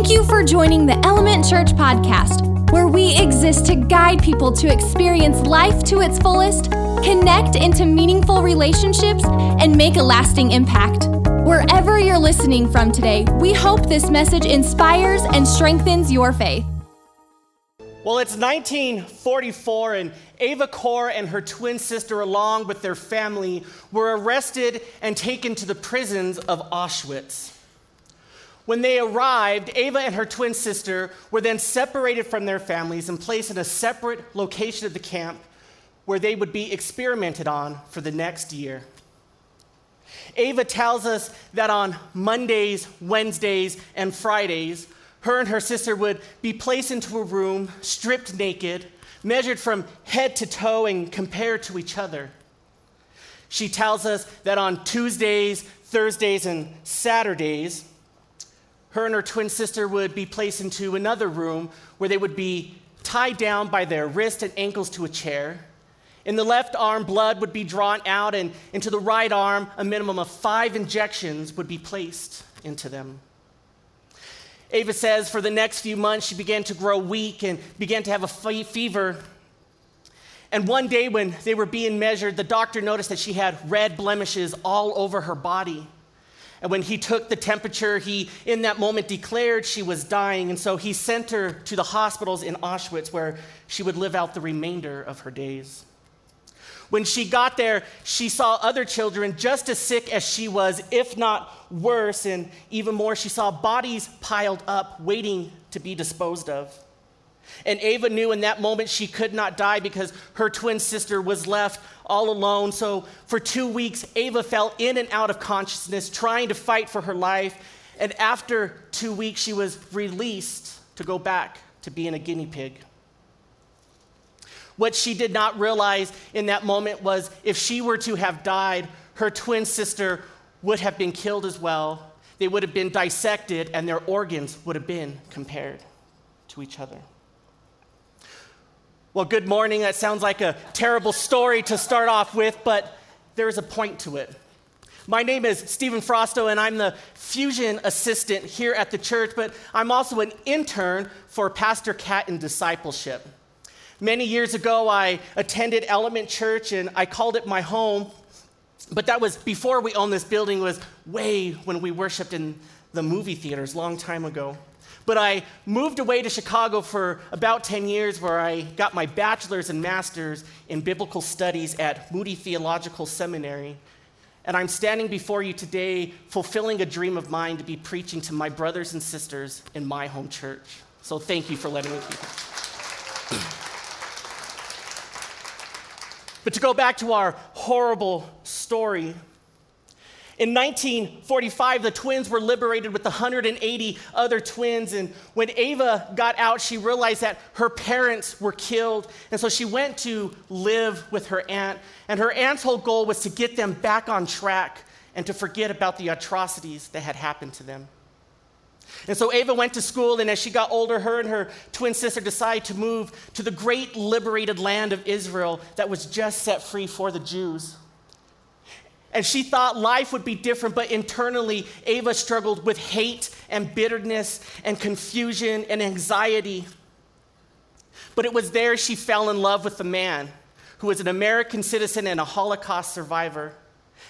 Thank you for joining the Element Church podcast, where we exist to guide people to experience life to its fullest, connect into meaningful relationships, and make a lasting impact. Wherever you're listening from today, we hope this message inspires and strengthens your faith. Well, it's 1944, and Ava Kor and her twin sister, along with their family, were arrested and taken to the prisons of Auschwitz. When they arrived, Ava and her twin sister were then separated from their families and placed in a separate location of the camp where they would be experimented on for the next year. Ava tells us that on Mondays, Wednesdays, and Fridays, her and her sister would be placed into a room, stripped naked, measured from head to toe, and compared to each other. She tells us that on Tuesdays, Thursdays, and Saturdays, her and her twin sister would be placed into another room where they would be tied down by their wrists and ankles to a chair. In the left arm, blood would be drawn out, and into the right arm, a minimum of five injections would be placed into them. Ava says for the next few months, she began to grow weak and began to have a fever. And one day, when they were being measured, the doctor noticed that she had red blemishes all over her body. And when he took the temperature, he, in that moment, declared she was dying. And so he sent her to the hospitals in Auschwitz where she would live out the remainder of her days. When she got there, she saw other children just as sick as she was, if not worse. And even more, she saw bodies piled up, waiting to be disposed of. And Ava knew in that moment she could not die because her twin sister was left all alone. So for two weeks, Ava fell in and out of consciousness, trying to fight for her life. And after two weeks, she was released to go back to being a guinea pig. What she did not realize in that moment was if she were to have died, her twin sister would have been killed as well. They would have been dissected, and their organs would have been compared to each other. Well, good morning. That sounds like a terrible story to start off with, but there's a point to it. My name is Stephen Frosto, and I'm the fusion assistant here at the church, but I'm also an intern for Pastor Cat in discipleship. Many years ago, I attended Element Church, and I called it my home. But that was before we owned this building, was way when we worshiped in the movie theaters, long time ago. But I moved away to Chicago for about 10 years, where I got my bachelor's and master's in biblical studies at Moody Theological Seminary. And I'm standing before you today, fulfilling a dream of mine to be preaching to my brothers and sisters in my home church. So thank you for letting me be here. But to go back to our horrible story, in 1945, the twins were liberated with 180 other twins. And when Ava got out, she realized that her parents were killed. And so she went to live with her aunt. And her aunt's whole goal was to get them back on track and to forget about the atrocities that had happened to them. And so Ava went to school, and as she got older, her and her twin sister decided to move to the great liberated land of Israel that was just set free for the Jews. And she thought life would be different, but internally, Ava struggled with hate and bitterness and confusion and anxiety. But it was there she fell in love with a man who was an American citizen and a Holocaust survivor.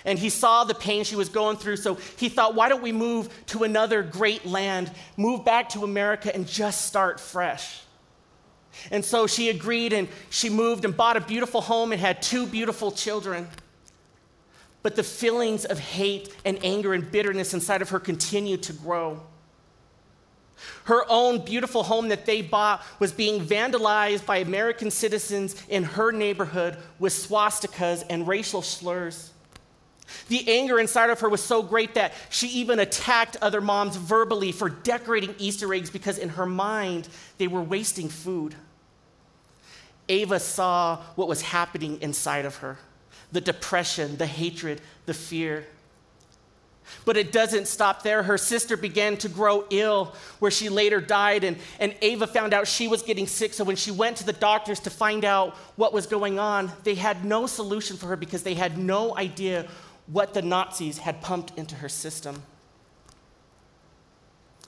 And he saw the pain she was going through, so he thought, why don't we move to another great land, move back to America, and just start fresh? And so she agreed, and she moved and bought a beautiful home and had two beautiful children. But the feelings of hate and anger and bitterness inside of her continued to grow. Her own beautiful home that they bought was being vandalized by American citizens in her neighborhood with swastikas and racial slurs. The anger inside of her was so great that she even attacked other moms verbally for decorating Easter eggs because in her mind they were wasting food. Ava saw what was happening inside of her the depression, the hatred, the fear. But it doesn't stop there. Her sister began to grow ill, where she later died, and, and Ava found out she was getting sick. So when she went to the doctors to find out what was going on, they had no solution for her because they had no idea what the Nazis had pumped into her system.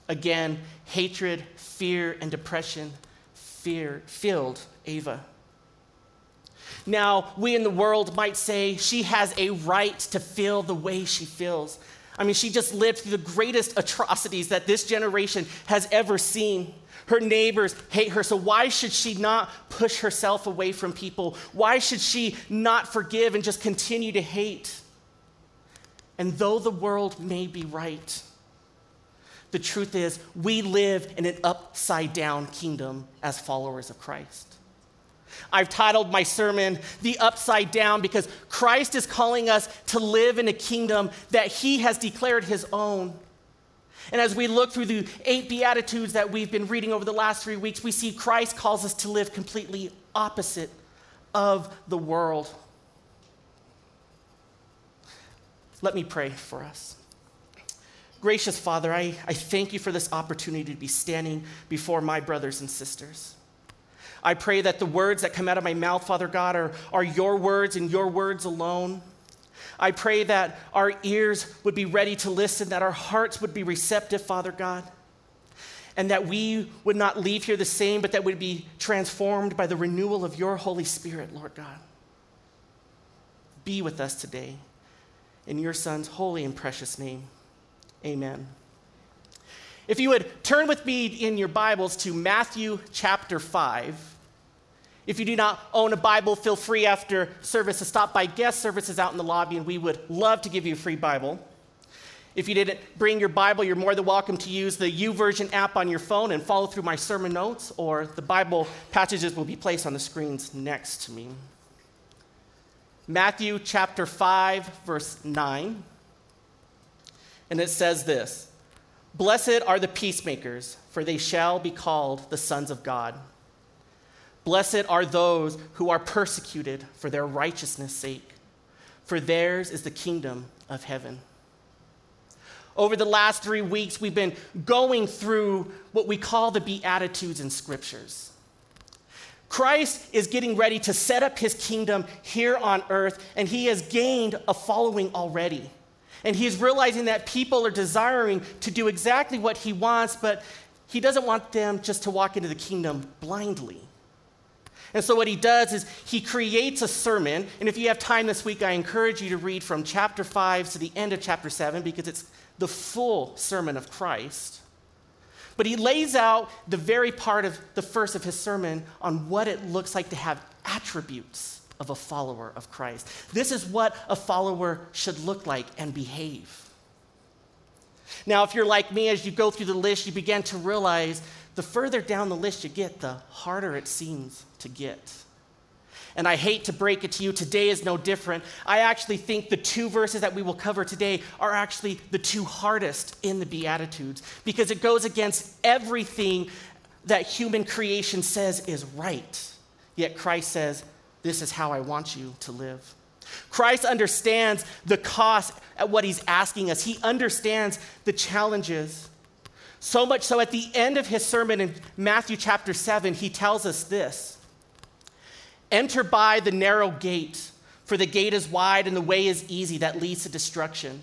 Again, hatred, fear, and depression fear filled Ava. Now, we in the world might say she has a right to feel the way she feels. I mean, she just lived through the greatest atrocities that this generation has ever seen. Her neighbors hate her, so why should she not push herself away from people? Why should she not forgive and just continue to hate? And though the world may be right, the truth is we live in an upside down kingdom as followers of Christ. I've titled my sermon The Upside Down because Christ is calling us to live in a kingdom that he has declared his own. And as we look through the eight Beatitudes that we've been reading over the last three weeks, we see Christ calls us to live completely opposite of the world. Let me pray for us. Gracious Father, I, I thank you for this opportunity to be standing before my brothers and sisters. I pray that the words that come out of my mouth, Father God, are, are your words and your words alone. I pray that our ears would be ready to listen, that our hearts would be receptive, Father God, and that we would not leave here the same, but that we'd be transformed by the renewal of your Holy Spirit, Lord God. Be with us today. In your Son's holy and precious name, amen. If you would turn with me in your Bibles to Matthew chapter 5. If you do not own a Bible, feel free after service to stop by guest services out in the lobby, and we would love to give you a free Bible. If you didn't bring your Bible, you're more than welcome to use the YouVersion app on your phone and follow through my sermon notes, or the Bible passages will be placed on the screens next to me. Matthew chapter 5, verse 9. And it says this Blessed are the peacemakers, for they shall be called the sons of God. Blessed are those who are persecuted for their righteousness' sake, for theirs is the kingdom of heaven. Over the last three weeks, we've been going through what we call the Beatitudes in scriptures. Christ is getting ready to set up his kingdom here on earth, and he has gained a following already. And he's realizing that people are desiring to do exactly what he wants, but he doesn't want them just to walk into the kingdom blindly. And so, what he does is he creates a sermon. And if you have time this week, I encourage you to read from chapter 5 to the end of chapter 7 because it's the full sermon of Christ. But he lays out the very part of the first of his sermon on what it looks like to have attributes of a follower of Christ. This is what a follower should look like and behave. Now, if you're like me, as you go through the list, you begin to realize the further down the list you get, the harder it seems to get. And I hate to break it to you, today is no different. I actually think the two verses that we will cover today are actually the two hardest in the Beatitudes because it goes against everything that human creation says is right. Yet Christ says, This is how I want you to live. Christ understands the cost at what he's asking us, he understands the challenges. So much so, at the end of his sermon in Matthew chapter 7, he tells us this Enter by the narrow gate, for the gate is wide and the way is easy that leads to destruction.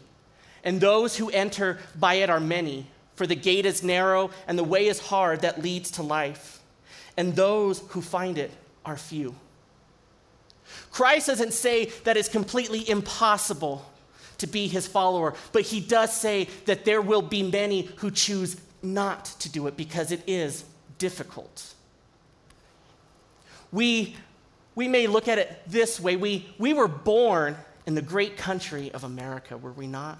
And those who enter by it are many, for the gate is narrow and the way is hard that leads to life. And those who find it are few. Christ doesn't say that it's completely impossible to be his follower, but he does say that there will be many who choose not to do it because it is difficult. We, we may look at it this way we, we were born in the great country of America, were we not?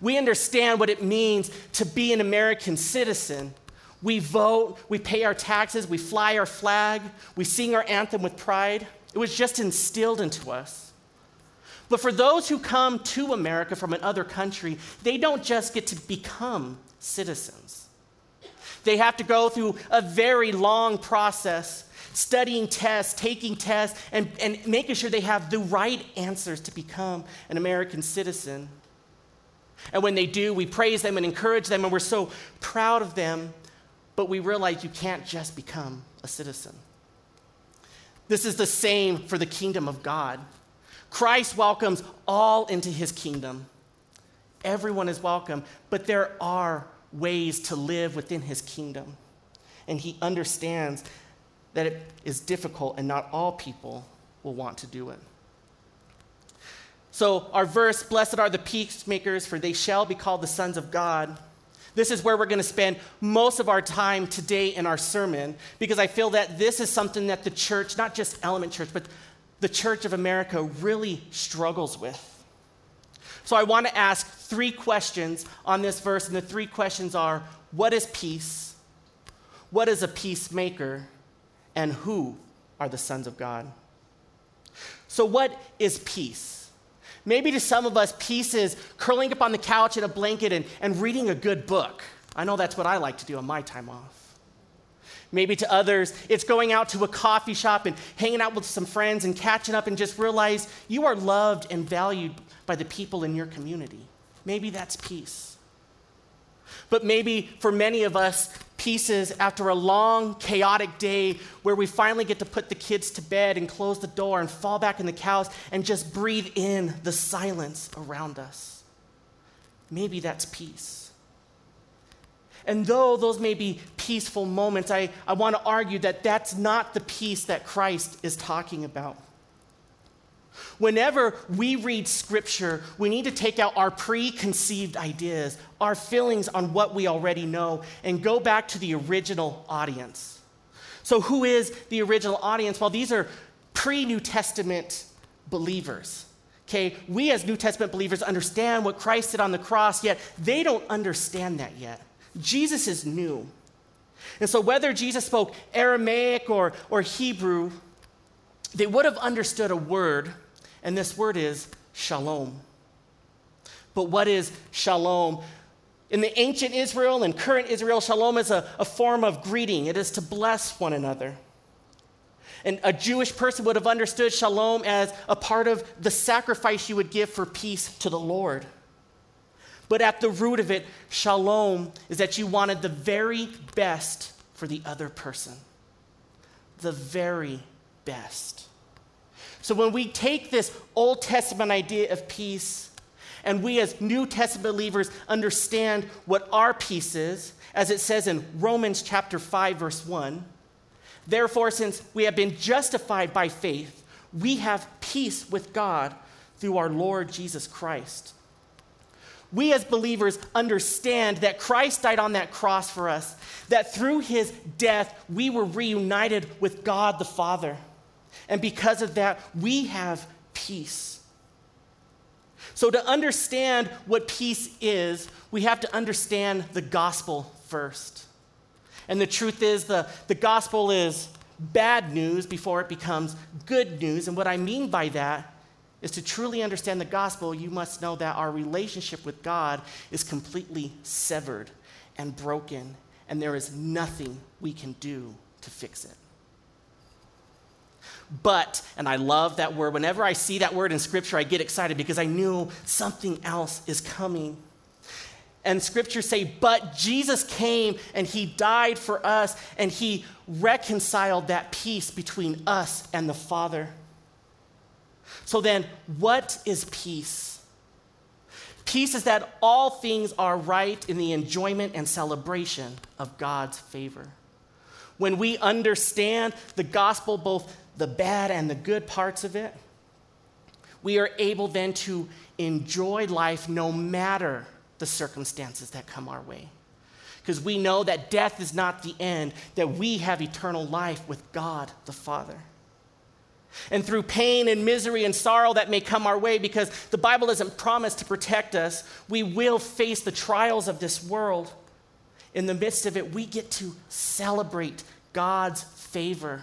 We understand what it means to be an American citizen. We vote, we pay our taxes, we fly our flag, we sing our anthem with pride. It was just instilled into us. But for those who come to America from another country, they don't just get to become citizens. They have to go through a very long process, studying tests, taking tests, and, and making sure they have the right answers to become an American citizen. And when they do, we praise them and encourage them, and we're so proud of them, but we realize you can't just become a citizen. This is the same for the kingdom of God. Christ welcomes all into his kingdom. Everyone is welcome, but there are ways to live within his kingdom. And he understands that it is difficult and not all people will want to do it. So, our verse, blessed are the peacemakers, for they shall be called the sons of God. This is where we're going to spend most of our time today in our sermon because I feel that this is something that the church, not just Element Church, but the Church of America really struggles with. So I want to ask three questions on this verse, and the three questions are what is peace? What is a peacemaker? And who are the sons of God? So, what is peace? Maybe to some of us, peace is curling up on the couch in a blanket and, and reading a good book. I know that's what I like to do on my time off. Maybe to others, it's going out to a coffee shop and hanging out with some friends and catching up and just realize you are loved and valued by the people in your community. Maybe that's peace. But maybe for many of us, peace is after a long, chaotic day where we finally get to put the kids to bed and close the door and fall back in the couch and just breathe in the silence around us. Maybe that's peace. And though those may be peaceful moments, I, I want to argue that that's not the peace that Christ is talking about. Whenever we read scripture, we need to take out our preconceived ideas, our feelings on what we already know, and go back to the original audience. So, who is the original audience? Well, these are pre New Testament believers. Okay, we as New Testament believers understand what Christ did on the cross, yet they don't understand that yet. Jesus is new. And so, whether Jesus spoke Aramaic or, or Hebrew, they would have understood a word and this word is shalom. But what is shalom? In the ancient Israel and current Israel, shalom is a, a form of greeting, it is to bless one another. And a Jewish person would have understood shalom as a part of the sacrifice you would give for peace to the Lord. But at the root of it, shalom is that you wanted the very best for the other person. The very best. So when we take this Old Testament idea of peace, and we as New Testament believers understand what our peace is, as it says in Romans chapter 5, verse 1. Therefore, since we have been justified by faith, we have peace with God through our Lord Jesus Christ. We as believers understand that Christ died on that cross for us, that through his death, we were reunited with God the Father. And because of that, we have peace. So, to understand what peace is, we have to understand the gospel first. And the truth is, the, the gospel is bad news before it becomes good news. And what I mean by that is to truly understand the gospel, you must know that our relationship with God is completely severed and broken, and there is nothing we can do to fix it. But, and I love that word. Whenever I see that word in Scripture, I get excited because I knew something else is coming. And scriptures say, but Jesus came and he died for us and he reconciled that peace between us and the Father. So then, what is peace? Peace is that all things are right in the enjoyment and celebration of God's favor. When we understand the gospel, both the bad and the good parts of it, we are able then to enjoy life no matter the circumstances that come our way. Because we know that death is not the end, that we have eternal life with God the Father. And through pain and misery and sorrow that may come our way, because the Bible doesn't promise to protect us, we will face the trials of this world. In the midst of it, we get to celebrate God's favor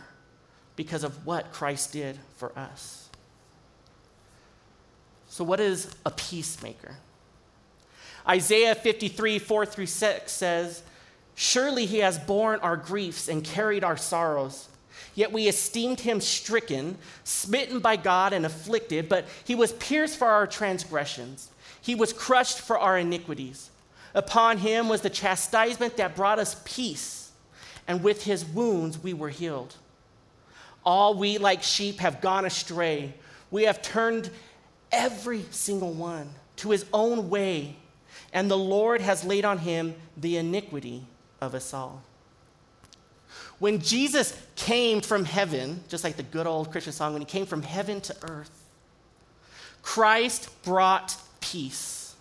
because of what Christ did for us. So, what is a peacemaker? Isaiah 53, 4 through 6 says, Surely he has borne our griefs and carried our sorrows. Yet we esteemed him stricken, smitten by God, and afflicted, but he was pierced for our transgressions. He was crushed for our iniquities. Upon him was the chastisement that brought us peace, and with his wounds we were healed. All we, like sheep, have gone astray. We have turned every single one to his own way, and the Lord has laid on him the iniquity of us all. When Jesus came from heaven, just like the good old Christian song, when he came from heaven to earth, Christ brought peace.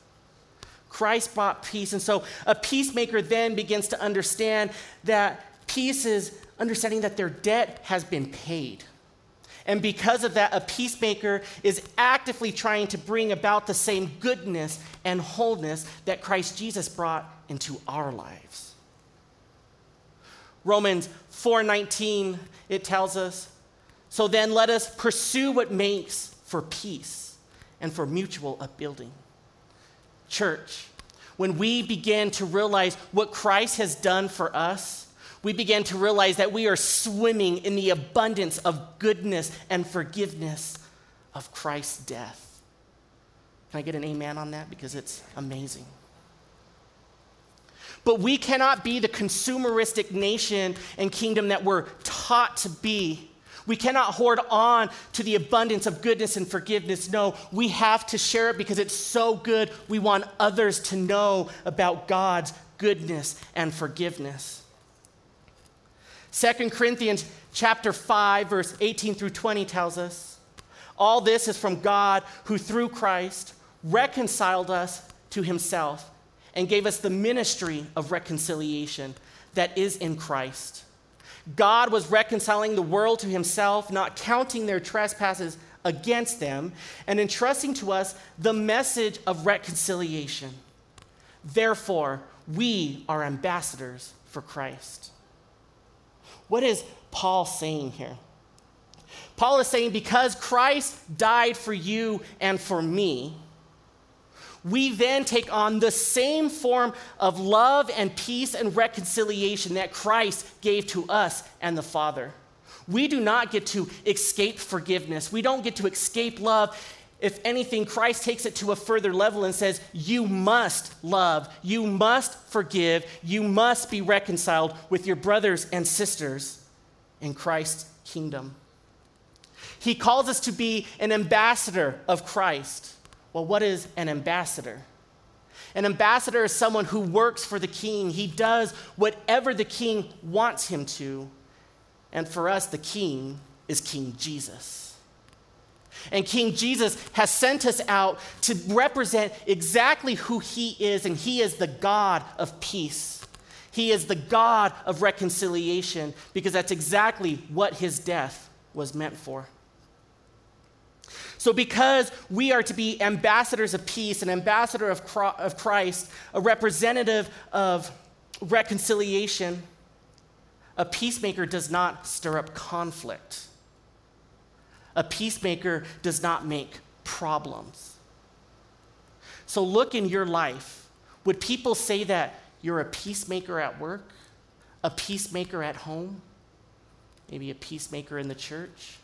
Christ brought peace. And so a peacemaker then begins to understand that peace is understanding that their debt has been paid. And because of that, a peacemaker is actively trying to bring about the same goodness and wholeness that Christ Jesus brought into our lives. Romans 4:19 it tells us, "So then let us pursue what makes for peace and for mutual upbuilding." Church, when we begin to realize what Christ has done for us, we begin to realize that we are swimming in the abundance of goodness and forgiveness of Christ's death. Can I get an amen on that? Because it's amazing. But we cannot be the consumeristic nation and kingdom that we're taught to be. We cannot hoard on to the abundance of goodness and forgiveness. No, we have to share it because it's so good. We want others to know about God's goodness and forgiveness. 2 Corinthians chapter 5 verse 18 through 20 tells us all this is from God who through Christ reconciled us to himself and gave us the ministry of reconciliation that is in Christ. God was reconciling the world to himself, not counting their trespasses against them, and entrusting to us the message of reconciliation. Therefore, we are ambassadors for Christ. What is Paul saying here? Paul is saying, because Christ died for you and for me, we then take on the same form of love and peace and reconciliation that Christ gave to us and the Father. We do not get to escape forgiveness. We don't get to escape love. If anything, Christ takes it to a further level and says, You must love, you must forgive, you must be reconciled with your brothers and sisters in Christ's kingdom. He calls us to be an ambassador of Christ. Well, what is an ambassador? An ambassador is someone who works for the king. He does whatever the king wants him to. And for us, the king is King Jesus. And King Jesus has sent us out to represent exactly who he is, and he is the God of peace. He is the God of reconciliation because that's exactly what his death was meant for. So, because we are to be ambassadors of peace, an ambassador of Christ, a representative of reconciliation, a peacemaker does not stir up conflict. A peacemaker does not make problems. So look in your life. Would people say that you're a peacemaker at work, a peacemaker at home, maybe a peacemaker in the church?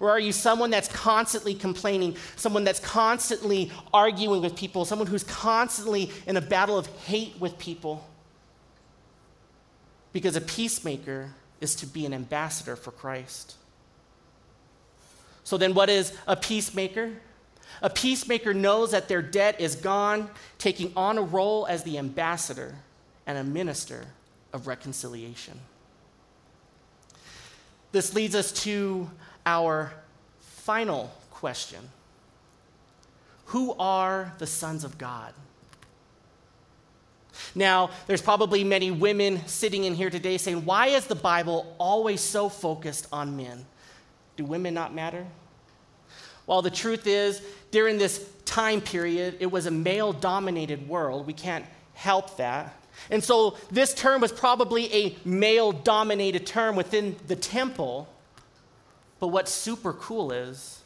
Or are you someone that's constantly complaining, someone that's constantly arguing with people, someone who's constantly in a battle of hate with people? Because a peacemaker is to be an ambassador for Christ. So then, what is a peacemaker? A peacemaker knows that their debt is gone, taking on a role as the ambassador and a minister of reconciliation. This leads us to our final question Who are the sons of God? Now, there's probably many women sitting in here today saying, Why is the Bible always so focused on men? Do women not matter? Well, the truth is, during this time period, it was a male dominated world. We can't help that. And so this term was probably a male dominated term within the temple. But what's super cool is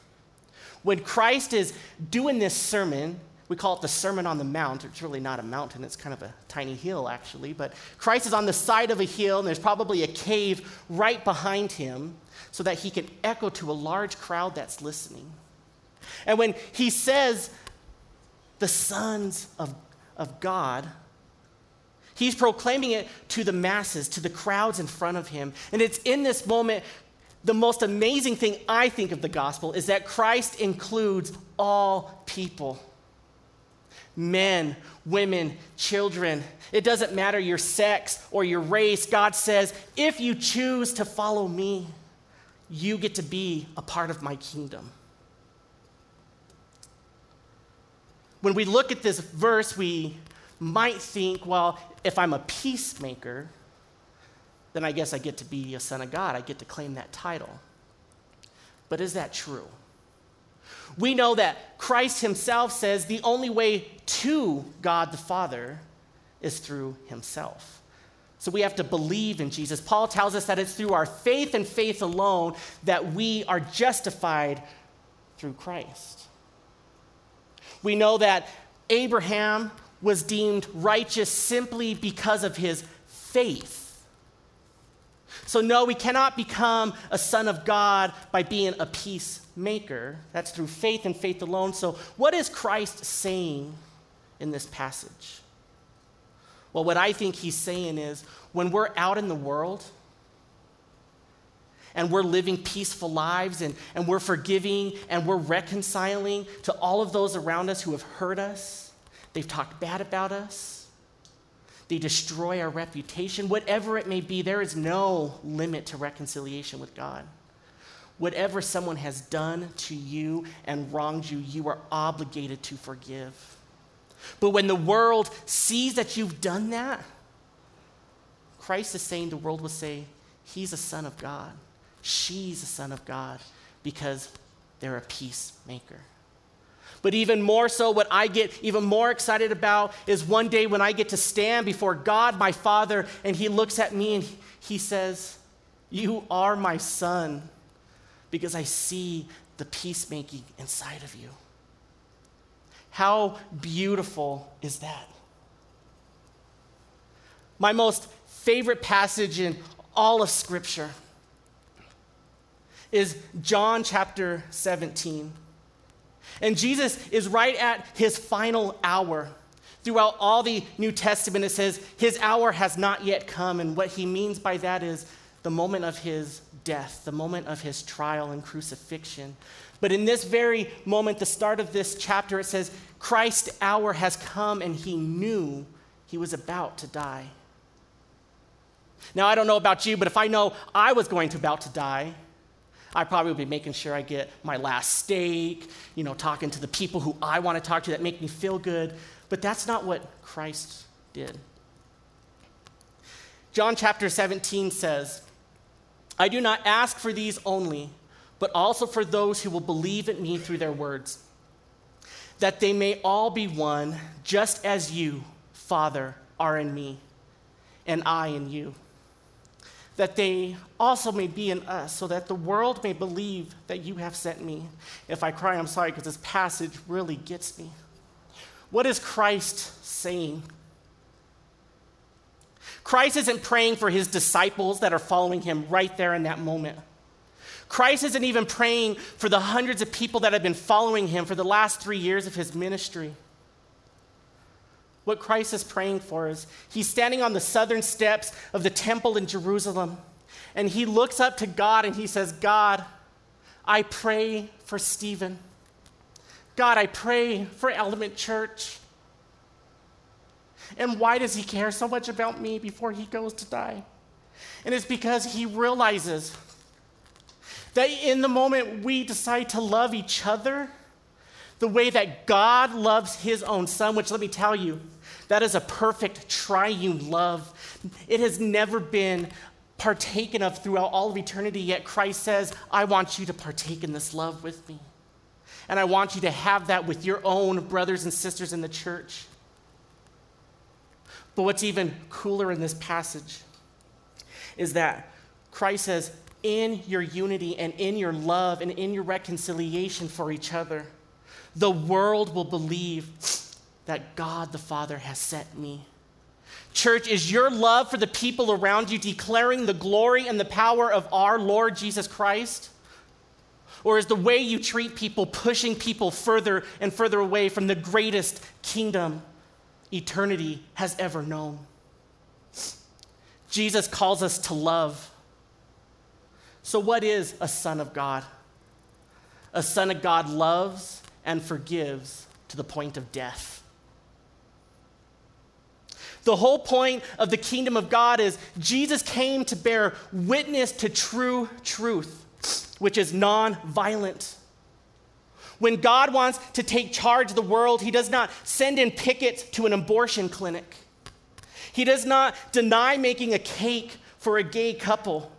when Christ is doing this sermon, we call it the Sermon on the Mount. It's really not a mountain, it's kind of a tiny hill, actually. But Christ is on the side of a hill, and there's probably a cave right behind him so that he can echo to a large crowd that's listening. And when he says the sons of, of God, he's proclaiming it to the masses, to the crowds in front of him. And it's in this moment, the most amazing thing I think of the gospel is that Christ includes all people. Men, women, children. It doesn't matter your sex or your race. God says, if you choose to follow me, you get to be a part of my kingdom. When we look at this verse, we might think, well, if I'm a peacemaker, then I guess I get to be a son of God. I get to claim that title. But is that true? We know that Christ himself says the only way to God the Father is through himself. So we have to believe in Jesus. Paul tells us that it's through our faith and faith alone that we are justified through Christ. We know that Abraham was deemed righteous simply because of his faith. So, no, we cannot become a son of God by being a peacemaker. That's through faith and faith alone. So, what is Christ saying in this passage? Well, what I think he's saying is when we're out in the world and we're living peaceful lives and, and we're forgiving and we're reconciling to all of those around us who have hurt us, they've talked bad about us, they destroy our reputation, whatever it may be, there is no limit to reconciliation with God. Whatever someone has done to you and wronged you, you are obligated to forgive. But when the world sees that you've done that, Christ is saying the world will say, He's a son of God. She's a son of God because they're a peacemaker. But even more so, what I get even more excited about is one day when I get to stand before God, my Father, and He looks at me and He says, You are my son because I see the peacemaking inside of you. How beautiful is that? My most favorite passage in all of Scripture is John chapter 17. And Jesus is right at his final hour. Throughout all the New Testament, it says, His hour has not yet come. And what he means by that is the moment of his death, the moment of his trial and crucifixion. But in this very moment, the start of this chapter, it says, Christ's hour has come and he knew he was about to die. Now, I don't know about you, but if I know I was going to about to die, I probably would be making sure I get my last steak, you know, talking to the people who I want to talk to that make me feel good. But that's not what Christ did. John chapter 17 says, I do not ask for these only but also for those who will believe in me through their words, that they may all be one, just as you, Father, are in me, and I in you. That they also may be in us, so that the world may believe that you have sent me. If I cry, I'm sorry, because this passage really gets me. What is Christ saying? Christ isn't praying for his disciples that are following him right there in that moment. Christ isn't even praying for the hundreds of people that have been following him for the last three years of his ministry. What Christ is praying for is he's standing on the southern steps of the temple in Jerusalem, and he looks up to God and he says, God, I pray for Stephen. God, I pray for Element Church. And why does he care so much about me before he goes to die? And it's because he realizes that in the moment we decide to love each other the way that God loves his own son, which let me tell you, that is a perfect triune love. It has never been partaken of throughout all of eternity, yet Christ says, I want you to partake in this love with me. And I want you to have that with your own brothers and sisters in the church. But what's even cooler in this passage is that Christ says, in your unity and in your love and in your reconciliation for each other, the world will believe that God the Father has sent me. Church, is your love for the people around you declaring the glory and the power of our Lord Jesus Christ? Or is the way you treat people pushing people further and further away from the greatest kingdom eternity has ever known? Jesus calls us to love so, what is a son of God? A son of God loves and forgives to the point of death. The whole point of the kingdom of God is Jesus came to bear witness to true truth, which is non-violent. When God wants to take charge of the world, he does not send in pickets to an abortion clinic. He does not deny making a cake for a gay couple.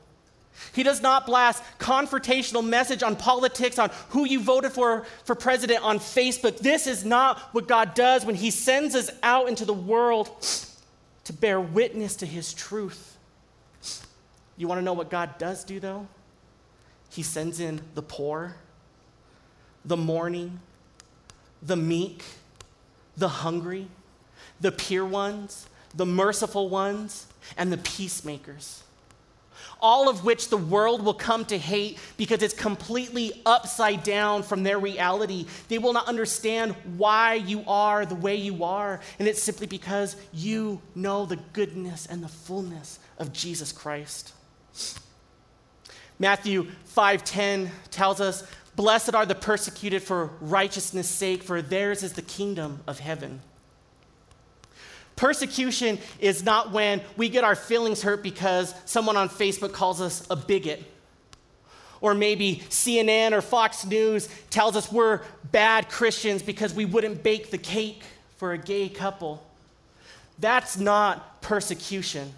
He does not blast confrontational message on politics, on who you voted for for president on Facebook. This is not what God does when He sends us out into the world to bear witness to His truth. You want to know what God does do, though? He sends in the poor, the mourning, the meek, the hungry, the pure ones, the merciful ones, and the peacemakers all of which the world will come to hate because it's completely upside down from their reality. They will not understand why you are the way you are, and it's simply because you know the goodness and the fullness of Jesus Christ. Matthew 5:10 tells us, "Blessed are the persecuted for righteousness' sake, for theirs is the kingdom of heaven." Persecution is not when we get our feelings hurt because someone on Facebook calls us a bigot. Or maybe CNN or Fox News tells us we're bad Christians because we wouldn't bake the cake for a gay couple. That's not persecution.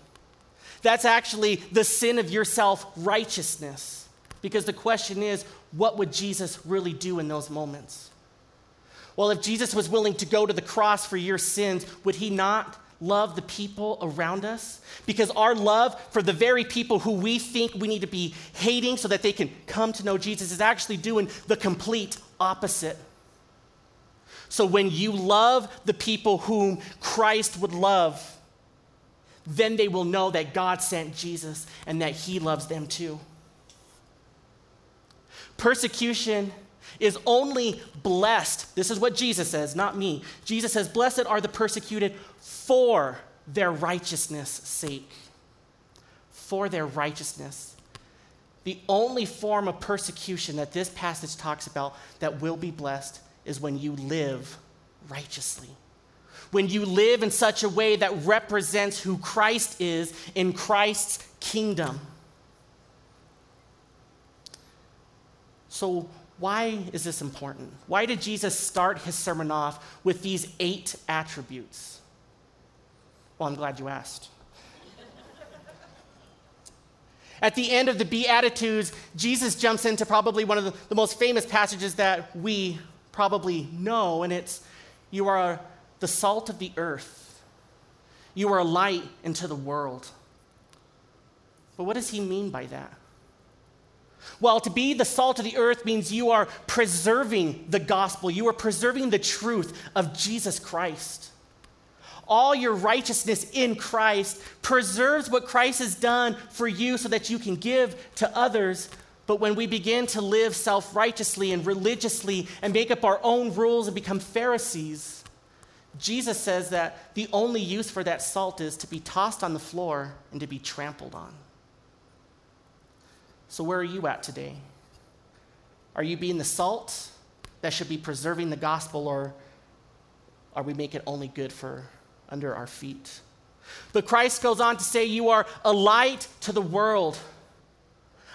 That's actually the sin of your self righteousness. Because the question is, what would Jesus really do in those moments? Well, if Jesus was willing to go to the cross for your sins, would he not love the people around us? Because our love for the very people who we think we need to be hating so that they can come to know Jesus is actually doing the complete opposite. So when you love the people whom Christ would love, then they will know that God sent Jesus and that he loves them too. Persecution is only blessed. This is what Jesus says, not me. Jesus says, Blessed are the persecuted for their righteousness' sake. For their righteousness. The only form of persecution that this passage talks about that will be blessed is when you live righteously. When you live in such a way that represents who Christ is in Christ's kingdom. So, why is this important? Why did Jesus start his sermon off with these eight attributes? Well, I'm glad you asked. At the end of the Beatitudes, Jesus jumps into probably one of the, the, most famous passages that we probably know, and it's You are the salt of the earth, you are light into the world. But what does he mean by that? Well, to be the salt of the earth means you are preserving the gospel, you are preserving the truth of Jesus Christ. All your righteousness in Christ preserves what Christ has done for you so that you can give to others. But when we begin to live self righteously and religiously and make up our own rules and become Pharisees, Jesus says that the only use for that salt is to be tossed on the floor and to be trampled on. So, where are you at today? Are you being the salt that should be preserving the gospel, or are we making it only good for under our feet? But Christ goes on to say, You are a light to the world.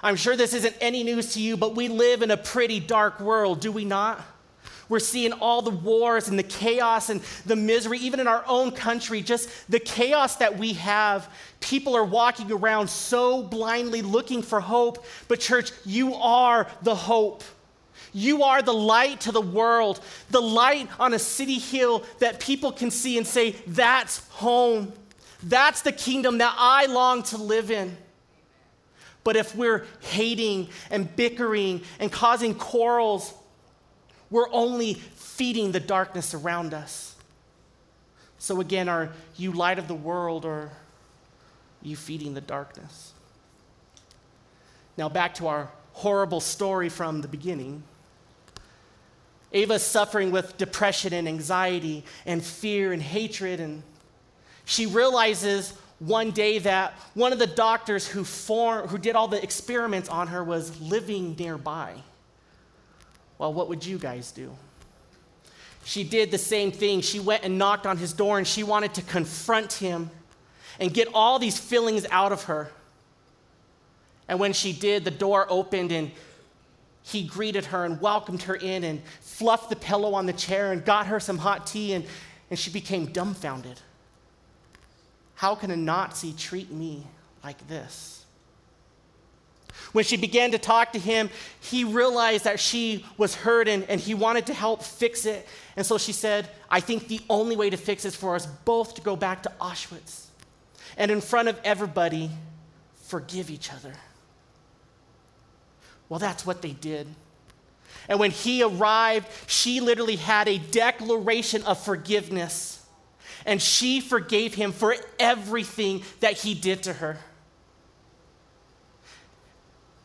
I'm sure this isn't any news to you, but we live in a pretty dark world, do we not? We're seeing all the wars and the chaos and the misery, even in our own country, just the chaos that we have. People are walking around so blindly looking for hope. But, church, you are the hope. You are the light to the world, the light on a city hill that people can see and say, That's home. That's the kingdom that I long to live in. But if we're hating and bickering and causing quarrels, we're only feeding the darkness around us. So, again, are you light of the world or you feeding the darkness? Now, back to our horrible story from the beginning. Ava's suffering with depression and anxiety and fear and hatred, and she realizes one day that one of the doctors who, form, who did all the experiments on her was living nearby. Well, what would you guys do? she did the same thing. She went and knocked on his door and she wanted to confront him and get all these feelings out of her. And when she did, the door opened and he greeted her and welcomed her in and fluffed the pillow on the chair and got her some hot tea, and, and she became dumbfounded. How can a Nazi treat me like this? When she began to talk to him, he realized that she was hurt and, he wanted to help fix it. And so she said, I think the only way to fix is for us both to go back to Auschwitz and in front of everybody, forgive each other. Well, that's what they did. And when he arrived, she literally had a declaration of forgiveness. And she forgave him for everything that he did to her.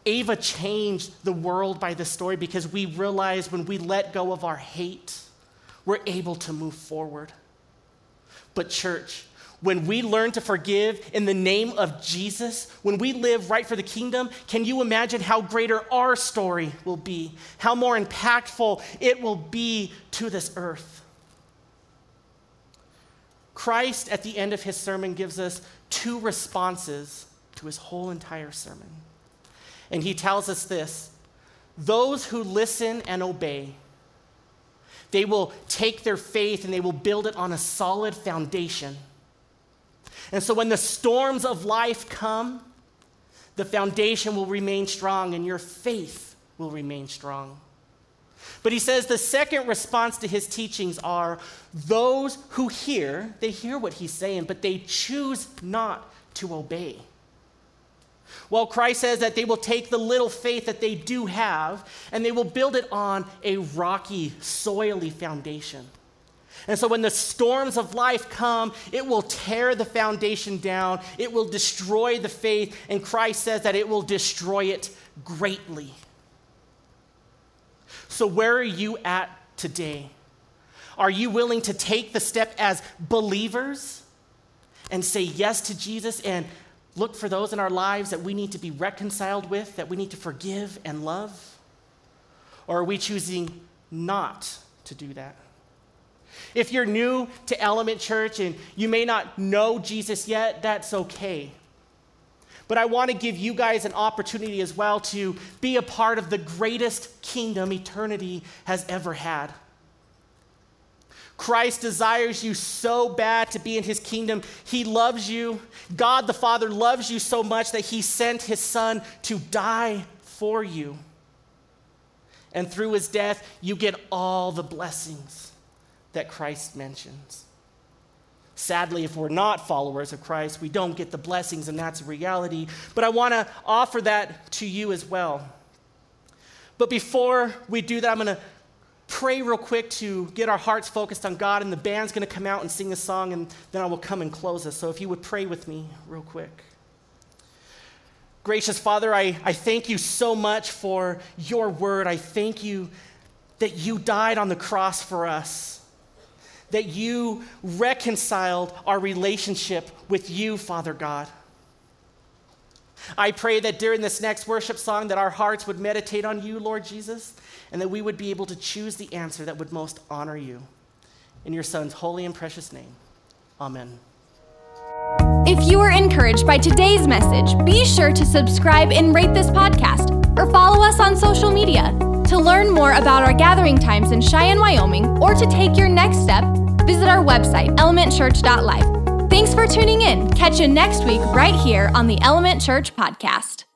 Ava changed the world by this story because we realized when we let go of our hate, we're able to move forward. But, church, when we learn to forgive in the name of Jesus, when we live right for the kingdom, can you imagine how greater our story will be? How more impactful it will be to this earth? Christ, at the end of his sermon, gives us two responses to his whole entire sermon. And he tells us this those who listen and obey, they will take their faith and they will build it on a solid foundation and so when the storms of life come, the foundation will remain strong and your faith will remain strong. But he says the second response to his teachings are those who hear, they hear what he's saying, but they choose not to obey. Well, Christ says that they will take the little faith that they do have and they will build it on a rocky, soily foundation. And so when the storms of life come, it will tear the foundation down, it will destroy the faith, and Christ says that it will destroy it greatly. So, where are you at today? Are you willing to take the step as believers and say yes to Jesus and look for those in our lives that we need to be reconciled with, that we need to forgive and love? Or are we choosing not to do that? If you're new to Element Church and you may not know Jesus yet, that's okay. But I want to give you guys an opportunity as well to be a part of the greatest kingdom eternity has ever had. Christ desires you so bad to be in his kingdom. He loves you. God the Father loves you so much that he sent his son to die for you. And through his death, you get all the blessings that Christ mentions. Sadly, if we're not followers of Christ, we don't get the blessings, and that's a reality. But I want to offer that to you as well. But before we do that, I'm going to pray real quick to get our hearts focused on God, and the band's going to come out and sing a song, and then I will come and close us. So if you would pray with me real quick. Gracious Father, I, I thank you so much for your word. I thank you that you died on the cross for us that you reconciled our relationship with you, Father God. I pray that during this next worship song that our hearts would meditate on you, Lord Jesus, and that we would be able to choose the answer that would most honor you. In your son's holy and precious name. Amen. If you are encouraged by today's message, be sure to subscribe and rate this podcast or follow us on social media. To learn more about our gathering times in Cheyenne, Wyoming, or to take your next step, visit our website, elementchurch.life. Thanks for tuning in. Catch you next week right here on the Element Church Podcast.